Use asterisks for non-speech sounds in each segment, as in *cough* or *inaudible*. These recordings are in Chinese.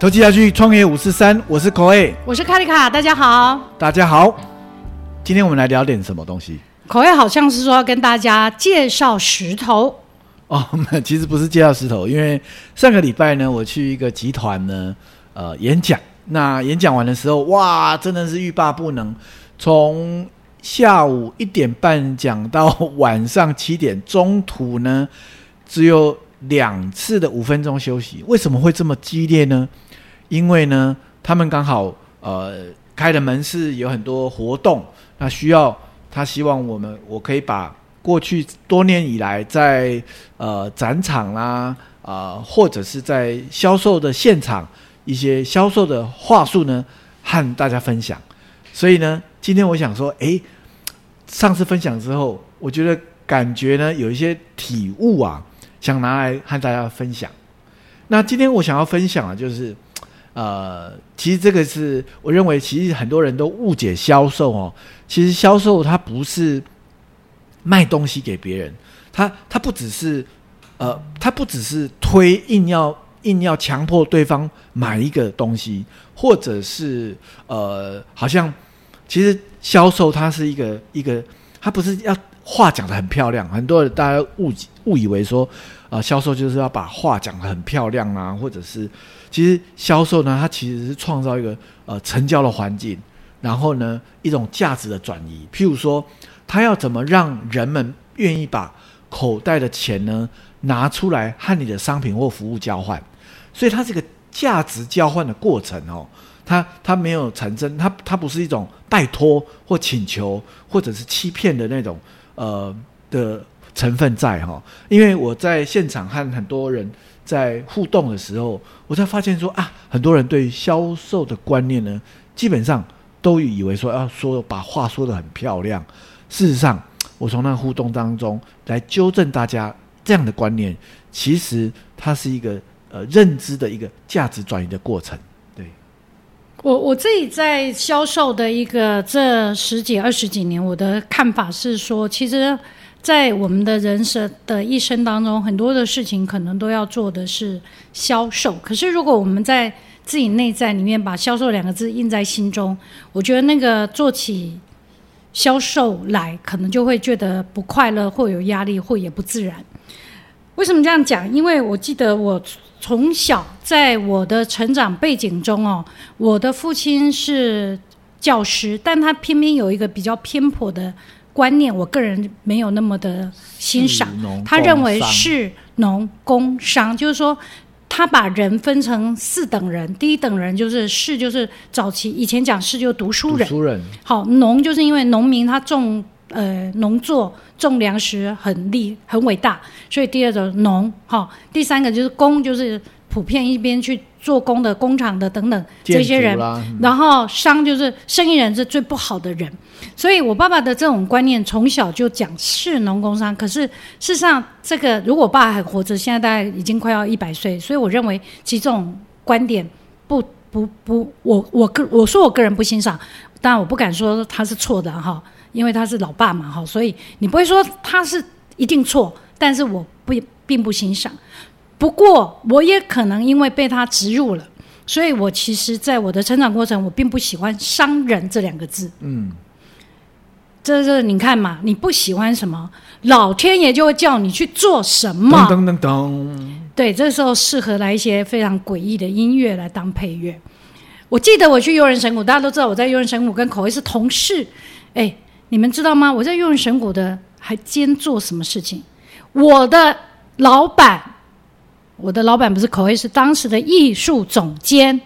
投机下去，创业五四三，我是 Ko A，我是卡丽卡，大家好。大家好。今天我们来聊点什么东西？口味好像是说要跟大家介绍石头哦，*laughs* 其实不是介绍石头，因为上个礼拜呢，我去一个集团呢，呃，演讲。那演讲完的时候，哇，真的是欲罢不能。从下午一点半讲到晚上七点，中途呢只有两次的五分钟休息。为什么会这么激烈呢？因为呢，他们刚好呃开的门市有很多活动，那需要他希望我们我可以把过去多年以来在呃展场啦啊或者是在销售的现场一些销售的话术呢和大家分享。所以呢，今天我想说，诶，上次分享之后，我觉得感觉呢有一些体悟啊，想拿来和大家分享。那今天我想要分享的就是。呃，其实这个是我认为，其实很多人都误解销售哦。其实销售它不是卖东西给别人，它它不只是呃，它不只是推硬要硬要强迫对方买一个东西，或者是呃，好像其实销售它是一个一个，它不是要话讲的很漂亮，很多人大家误误以为说。啊，销售就是要把话讲得很漂亮啊，或者是，其实销售呢，它其实是创造一个呃成交的环境，然后呢一种价值的转移。譬如说，他要怎么让人们愿意把口袋的钱呢拿出来和你的商品或服务交换？所以它是个价值交换的过程哦。它它没有产生，它它不是一种拜托或请求或者是欺骗的那种呃的。成分在哈，因为我在现场和很多人在互动的时候，我才发现说啊，很多人对销售的观念呢，基本上都以为说要说把话说的很漂亮。事实上，我从那互动当中来纠正大家这样的观念，其实它是一个呃认知的一个价值转移的过程。对，我我自己在销售的一个这十几二十几年，我的看法是说，其实。在我们的人生的一生当中，很多的事情可能都要做的是销售。可是，如果我们在自己内在里面把“销售”两个字印在心中，我觉得那个做起销售来，可能就会觉得不快乐，或有压力，或也不自然。为什么这样讲？因为我记得我从小在我的成长背景中哦，我的父亲是教师，但他偏偏有一个比较偏颇的。观念，我个人没有那么的欣赏。他认为士农工商，就是说，他把人分成四等人。第一等人就是士，就是早期以前讲士就读书人。读书人。好，农就是因为农民他种呃农作种粮食很厉很伟大，所以第二种农。好，第三个就是工，就是普遍一边去。做工的工厂的等等这些人，然后商就是生意人是最不好的人，所以我爸爸的这种观念从小就讲是农工商。可是事实上，这个如果我爸还活着，现在大概已经快要一百岁，所以我认为其实这种观点不不不，我我个我说我个人不欣赏，当然我不敢说他是错的哈，因为他是老爸嘛哈，所以你不会说他是一定错，但是我不并不欣赏。不过，我也可能因为被他植入了，所以我其实，在我的成长过程，我并不喜欢“商人”这两个字。嗯，这是你看嘛，你不喜欢什么，老天爷就会叫你去做什么。噔噔噔对，这时候适合来一些非常诡异的音乐来当配乐。我记得我去悠人神谷，大家都知道我在悠人神谷跟口味是同事。哎，你们知道吗？我在悠人神谷的还兼做什么事情？我的老板。我的老板不是口味，是当时的艺术总监，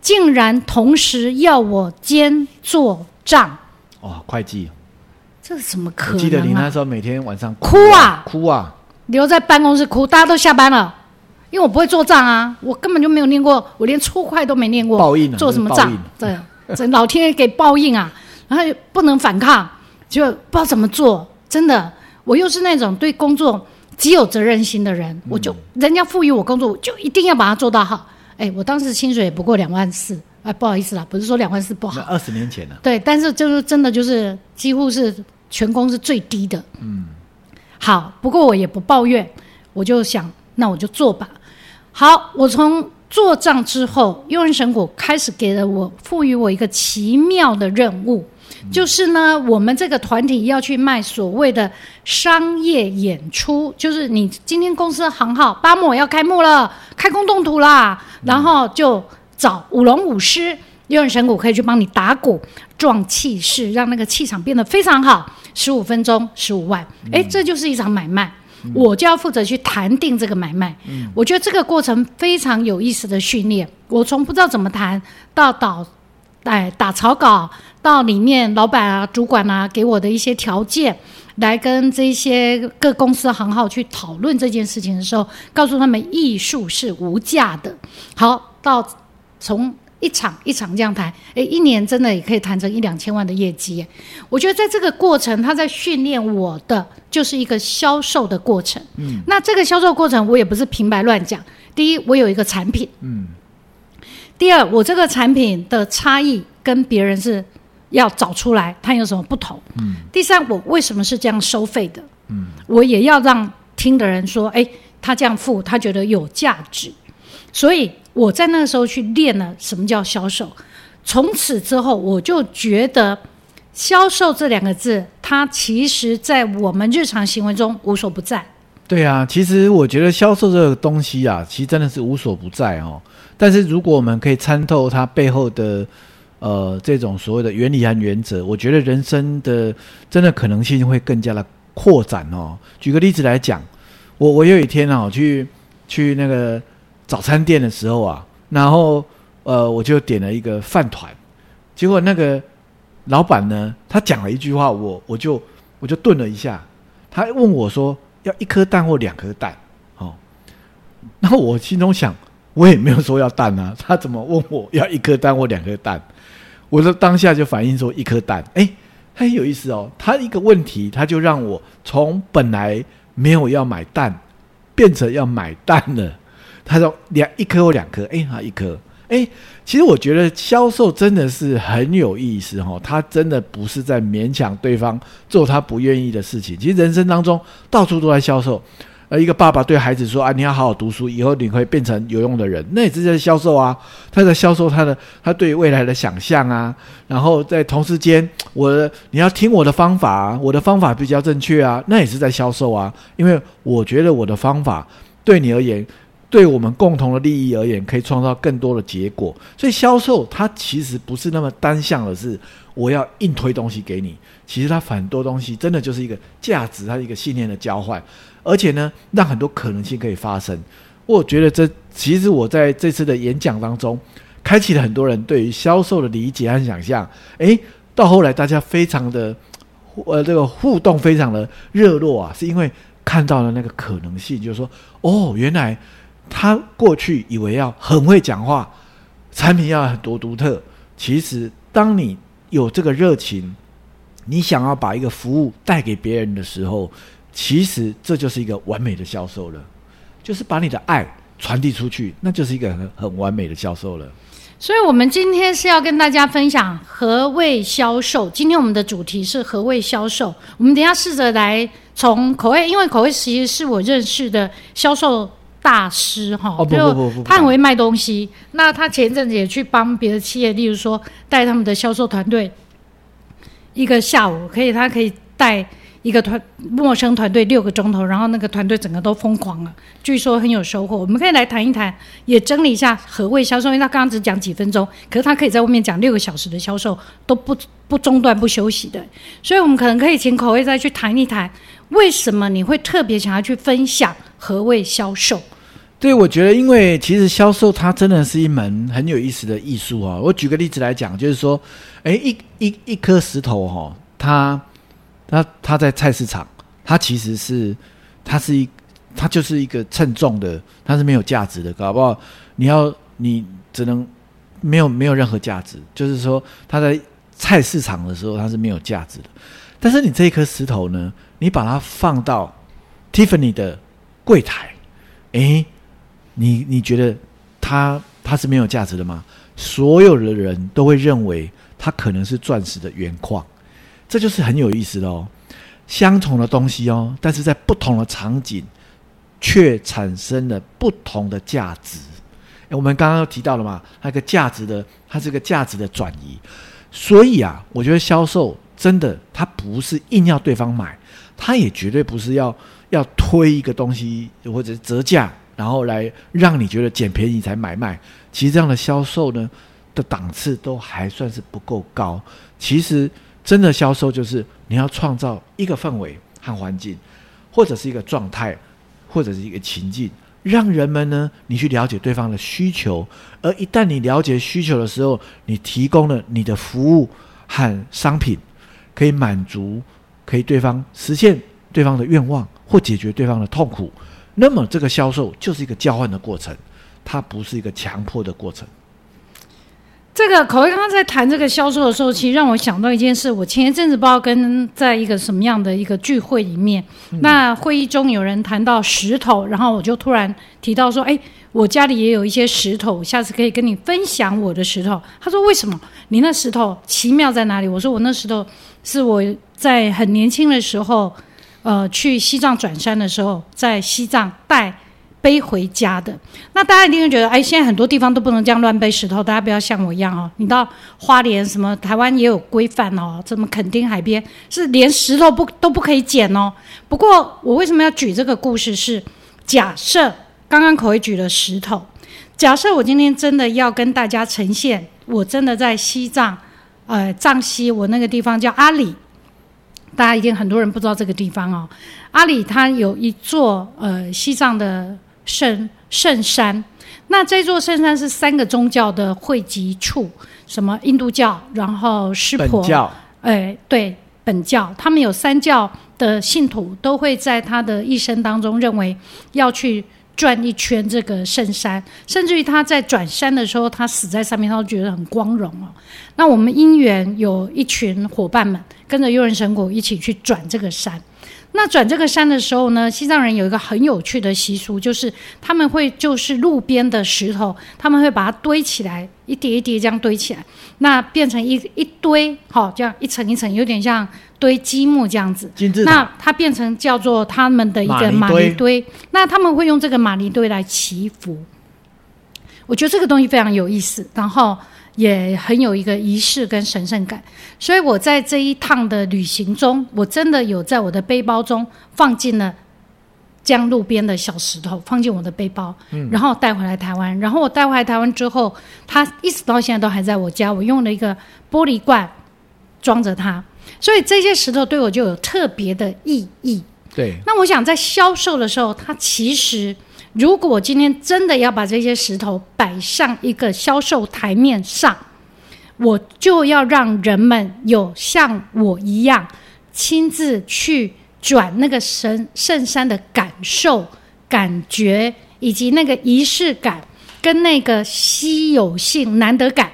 竟然同时要我兼做账。哦，会计，这怎么可能？记得你那时候每天晚上哭啊，哭啊，留在办公室哭，大家都下班了，因为我不会做账啊，我根本就没有念过，我连初会都没念过。报应，做什么账？对，这老天爷给报应啊，然后不能反抗，就不知道怎么做。真的，我又是那种对工作。极有责任心的人，我就人家赋予我工作，我就一定要把它做到好。哎，我当时薪水也不过两万四，哎，不好意思啦，不是说两万四不好。二十年前了。对，但是就是真的就是几乎是全公司最低的。嗯。好，不过我也不抱怨，我就想，那我就做吧。好，我从做账之后，用人神谷开始给了我赋予我一个奇妙的任务，就是呢，我们这个团体要去卖所谓的商业演出，就是你今天公司行号八抹要开幕了，开工动土啦，然后就找舞龙舞狮，悠人神鼓可以去帮你打鼓、壮气势，让那个气场变得非常好。十五分钟，十五万，哎，这就是一场买卖。我就要负责去谈定这个买卖。我觉得这个过程非常有意思的训练。我从不知道怎么谈到导，哎打草稿，到里面老板啊、主管啊给我的一些条件，来跟这些各公司行号去讨论这件事情的时候，告诉他们艺术是无价的。好，到从。一场一场这样谈，诶，一年真的也可以谈成一两千万的业绩。我觉得在这个过程，他在训练我的就是一个销售的过程。嗯，那这个销售过程我也不是平白乱讲。第一，我有一个产品。嗯。第二，我这个产品的差异跟别人是要找出来，它有什么不同。嗯。第三，我为什么是这样收费的？嗯。我也要让听的人说，哎，他这样付，他觉得有价值。所以。我在那个时候去练了什么叫销售，从此之后我就觉得“销售”这两个字，它其实在我们日常行为中无所不在。对啊，其实我觉得销售这个东西啊，其实真的是无所不在哦。但是如果我们可以参透它背后的呃这种所谓的原理和原则，我觉得人生的真的可能性会更加的扩展哦。举个例子来讲，我我有一天啊去去那个。早餐店的时候啊，然后呃，我就点了一个饭团，结果那个老板呢，他讲了一句话，我我就我就顿了一下，他问我说要一颗蛋或两颗蛋，哦，然后我心中想，我也没有说要蛋啊，他怎么问我要一颗蛋或两颗蛋？我的当下就反应说一颗蛋，哎，很有意思哦，他一个问题，他就让我从本来没有要买蛋，变成要买蛋了。他说两一颗或两颗，哎，好一颗，哎，其实我觉得销售真的是很有意思哈，他真的不是在勉强对方做他不愿意的事情。其实人生当中到处都在销售，呃，一个爸爸对孩子说啊，你要好好读书，以后你会变成有用的人，那也是在销售啊。他在销售他的他对未来的想象啊，然后在同时间，我你要听我的方法，我的方法比较正确啊，那也是在销售啊，因为我觉得我的方法对你而言。对我们共同的利益而言，可以创造更多的结果。所以销售它其实不是那么单向的，是我要硬推东西给你。其实它很多东西真的就是一个价值，它一个信念的交换，而且呢，让很多可能性可以发生。我觉得这其实我在这次的演讲当中，开启了很多人对于销售的理解和想象。诶，到后来大家非常的呃这个互动非常的热络啊，是因为看到了那个可能性，就是说哦，原来。他过去以为要很会讲话，产品要很多独特。其实，当你有这个热情，你想要把一个服务带给别人的时候，其实这就是一个完美的销售了。就是把你的爱传递出去，那就是一个很很完美的销售了。所以，我们今天是要跟大家分享何谓销售。今天我们的主题是何谓销售。我们等下试着来从口味，因为口味其实是我认识的销售。大师哈，哦不不不他很会卖东西。那他前一阵子也去帮别的企业，例如说带他们的销售团队，一个下午可以，他可以带一个团陌生团队六个钟头，然后那个团队整个都疯狂了，据说很有收获。我们可以来谈一谈，也整理一下何谓销售，因为他刚刚只讲几分钟，可是他可以在外面讲六个小时的销售都不不中断不休息的。所以我们可能可以请口味再去谈一谈，为什么你会特别想要去分享何谓销售？对，我觉得，因为其实销售它真的是一门很有意思的艺术啊。我举个例子来讲，就是说，哎，一一一颗石头哈，它它它在菜市场，它其实是它是一它就是一个称重的，它是没有价值的，搞不好你要你只能没有没有任何价值，就是说它在菜市场的时候它是没有价值的。但是你这一颗石头呢，你把它放到 Tiffany 的柜台，哎。你你觉得它它是没有价值的吗？所有的人都会认为它可能是钻石的原矿，这就是很有意思的哦。相同的东西哦，但是在不同的场景却产生了不同的价值。我们刚刚提到了嘛，它一个价值的，它是个价值的转移。所以啊，我觉得销售真的，它不是硬要对方买，它也绝对不是要要推一个东西或者折价，然后来让你觉得捡便宜才买卖。其实这样的销售呢的档次都还算是不够高。其实真的销售就是你要创造一个氛围和环境，或者是一个状态，或者是一个情境。让人们呢，你去了解对方的需求，而一旦你了解需求的时候，你提供了你的服务和商品，可以满足，可以对方实现对方的愿望或解决对方的痛苦，那么这个销售就是一个交换的过程，它不是一个强迫的过程。这个口味刚刚在谈这个销售的时候，其实让我想到一件事。我前一阵子不知道跟在一个什么样的一个聚会里面，那会议中有人谈到石头，然后我就突然提到说：“哎，我家里也有一些石头，下次可以跟你分享我的石头。”他说：“为什么？你那石头奇妙在哪里？”我说：“我那石头是我在很年轻的时候，呃，去西藏转山的时候，在西藏带。”背回家的，那大家一定会觉得，哎，现在很多地方都不能这样乱背石头，大家不要像我一样哦。你到花莲什么台湾也有规范哦，怎么垦丁海边是连石头不都不可以捡哦。不过我为什么要举这个故事？是假设刚刚口味举了石头，假设我今天真的要跟大家呈现，我真的在西藏，呃，藏西我那个地方叫阿里。大家一定很多人不知道这个地方哦，阿里它有一座呃西藏的。圣圣山，那这座圣山是三个宗教的汇集处，什么印度教，然后湿婆教，哎，对，本教，他们有三教的信徒都会在他的一生当中认为要去转一圈这个圣山，甚至于他在转山的时候，他死在上面，他都觉得很光荣哦。那我们因缘有一群伙伴们跟着幽人神谷一起去转这个山。那转这个山的时候呢，西藏人有一个很有趣的习俗，就是他们会就是路边的石头，他们会把它堆起来，一叠一叠这样堆起来，那变成一一堆，好，这样一层一层，有点像堆积木这样子。那它变成叫做他们的一个马尼堆。那他们会用这个马尼堆来祈福。我觉得这个东西非常有意思，然后。也很有一个仪式跟神圣感，所以我在这一趟的旅行中，我真的有在我的背包中放进了将路边的小石头，放进我的背包，嗯然后带回来台湾。然后我带回来台湾之后，它一直到现在都还在我家。我用了一个玻璃罐装着它，所以这些石头对我就有特别的意义。对，那我想在销售的时候，它其实。如果我今天真的要把这些石头摆上一个销售台面上，我就要让人们有像我一样亲自去转那个神圣山的感受、感觉，以及那个仪式感跟那个稀有性、难得感，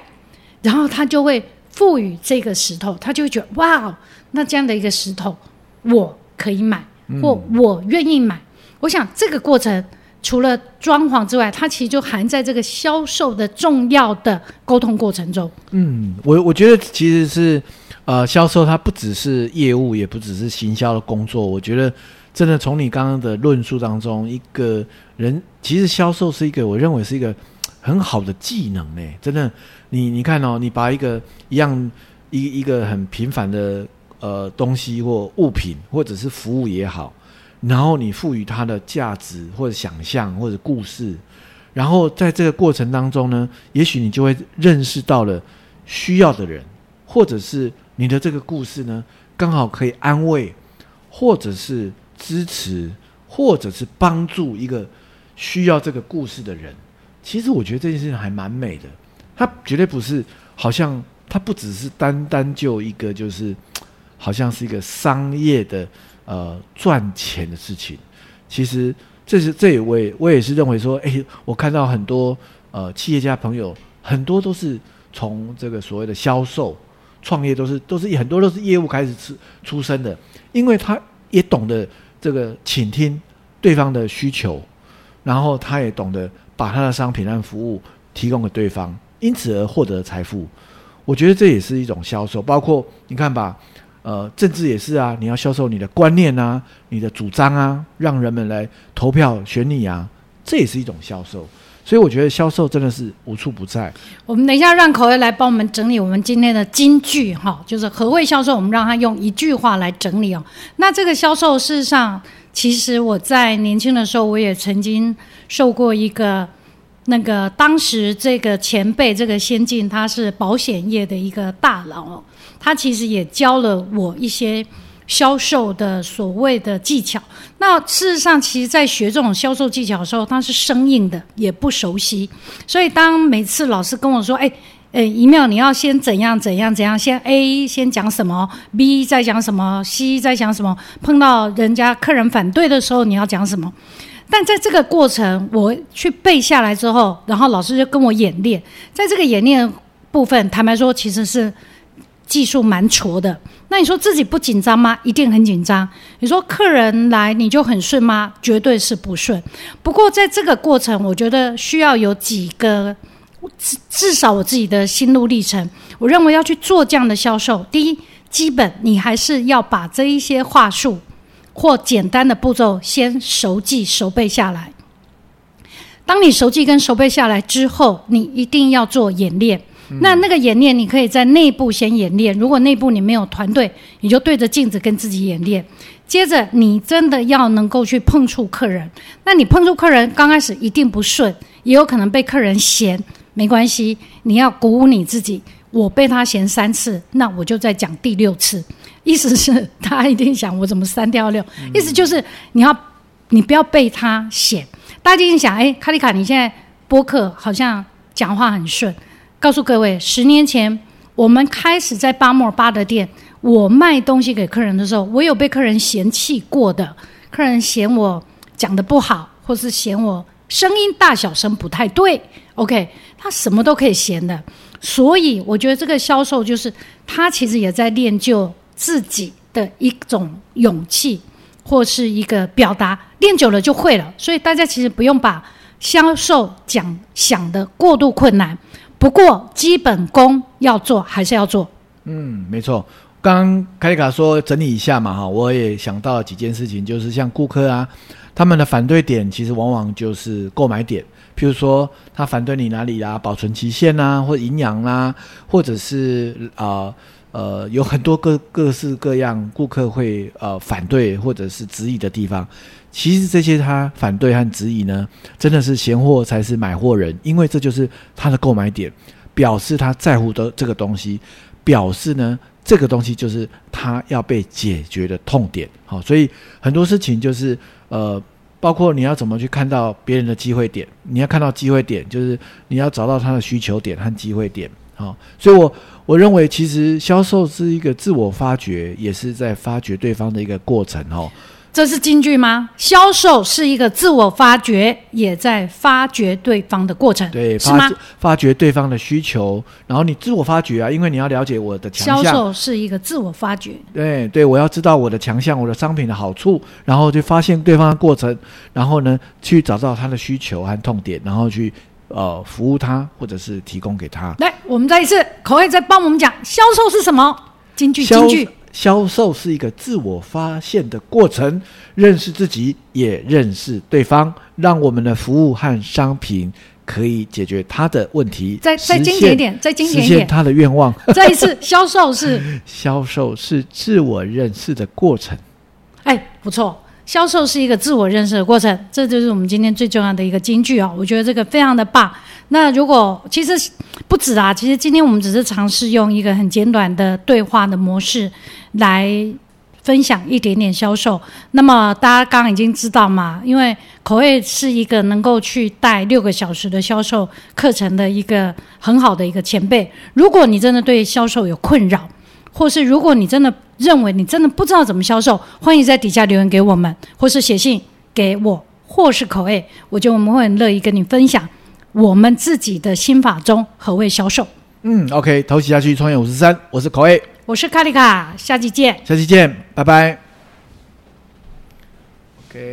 然后他就会赋予这个石头，他就觉得哇，那这样的一个石头我可以买，或我愿意买。我想这个过程。除了装潢之外，它其实就含在这个销售的重要的沟通过程中。嗯，我我觉得其实是，呃，销售它不只是业务，也不只是行销的工作。我觉得真的从你刚刚的论述当中，一个人其实销售是一个，我认为是一个很好的技能呢。真的，你你看哦，你把一个一样一一个很平凡的呃东西或物品，或者是服务也好。然后你赋予它的价值或者想象或者故事，然后在这个过程当中呢，也许你就会认识到了需要的人，或者是你的这个故事呢，刚好可以安慰，或者是支持，或者是帮助一个需要这个故事的人。其实我觉得这件事情还蛮美的，它绝对不是好像它不只是单单就一个就是好像是一个商业的。呃，赚钱的事情，其实这是这也我也我也是认为说，哎，我看到很多呃企业家朋友，很多都是从这个所谓的销售创业，都是都是很多都是业务开始出出身的，因为他也懂得这个倾听对方的需求，然后他也懂得把他的商品和服务提供给对方，因此而获得财富。我觉得这也是一种销售，包括你看吧。呃，政治也是啊，你要销售你的观念啊，你的主张啊，让人们来投票选你啊，这也是一种销售。所以我觉得销售真的是无处不在。我们等一下让口味来帮我们整理我们今天的金句哈，就是何谓销售，我们让他用一句话来整理哦。那这个销售事实上，其实我在年轻的时候，我也曾经受过一个。那个当时这个前辈，这个先进，他是保险业的一个大佬，他其实也教了我一些销售的所谓的技巧。那事实上，其实在学这种销售技巧的时候，他是生硬的，也不熟悉。所以当每次老师跟我说：“哎，呃，一妙，你要先怎样怎样怎样，先 A 先讲什么，B 再讲什么，C 再讲什么，碰到人家客人反对的时候，你要讲什么？”但在这个过程，我去背下来之后，然后老师就跟我演练。在这个演练部分，坦白说，其实是技术蛮挫的。那你说自己不紧张吗？一定很紧张。你说客人来你就很顺吗？绝对是不顺。不过在这个过程，我觉得需要有几个至至少我自己的心路历程。我认为要去做这样的销售，第一，基本你还是要把这一些话术。或简单的步骤，先熟记熟背下来。当你熟记跟熟背下来之后，你一定要做演练。那那个演练，你可以在内部先演练。如果内部你没有团队，你就对着镜子跟自己演练。接着，你真的要能够去碰触客人。那你碰触客人，刚开始一定不顺，也有可能被客人嫌。没关系，你要鼓舞你自己。我被他嫌三次，那我就再讲第六次。意思是，他一定想我怎么三掉六？意思就是你要，你不要被他嫌。大家一定想，哎，卡丽卡，你现在播客好像讲话很顺。告诉各位，十年前我们开始在巴莫尔巴的店，我卖东西给客人的时候，我有被客人嫌弃过的。客人嫌我讲的不好，或是嫌我声音大小声不太对。OK，他什么都可以嫌的。所以我觉得这个销售就是他其实也在练就。自己的一种勇气，或是一个表达，练久了就会了。所以大家其实不用把销售讲想的过度困难。不过基本功要做，还是要做。嗯，没错。刚凯丽卡说整理一下嘛，哈，我也想到了几件事情，就是像顾客啊，他们的反对点其实往往就是购买点，譬如说他反对你哪里啊，保存期限啊，或营养啦，或者是啊。呃，有很多各各式各样顾客会呃反对或者是质疑的地方，其实这些他反对和质疑呢，真的是闲货才是买货人，因为这就是他的购买点，表示他在乎的这个东西，表示呢这个东西就是他要被解决的痛点。好，所以很多事情就是呃，包括你要怎么去看到别人的机会点，你要看到机会点，就是你要找到他的需求点和机会点。好，所以我。我认为，其实销售是一个自我发掘，也是在发掘对方的一个过程哦。这是金句吗？销售是一个自我发掘，也在发掘对方的过程，对，是吗？发掘对方的需求，然后你自我发掘啊，因为你要了解我的强项。销售是一个自我发掘，对对，我要知道我的强项，我的商品的好处，然后去发现对方的过程，然后呢，去找到他的需求和痛点，然后去。呃，服务他，或者是提供给他。来，我们再一次，口味再帮我们讲，销售是什么？京剧，京剧。销售是一个自我发现的过程，认识自己，也认识对方，让我们的服务和商品可以解决他的问题。再再精简一点，再精简一点，他的愿望。*laughs* 再一次，销售是 *laughs* 销售是自我认识的过程。哎，不错。销售是一个自我认识的过程，这就是我们今天最重要的一个金句啊！我觉得这个非常的棒。那如果其实不止啊，其实今天我们只是尝试用一个很简短的对话的模式来分享一点点销售。那么大家刚刚已经知道嘛，因为口味是一个能够去带六个小时的销售课程的一个很好的一个前辈。如果你真的对销售有困扰，或是如果你真的认为你真的不知道怎么销售，欢迎在底下留言给我们，或是写信给我，或是口 A，，我觉得我们会很乐意跟你分享我们自己的心法中何谓销售。嗯，OK，投起下去，创业五十三，我是口 A，，我是卡丽卡，下期见，下期见，拜拜。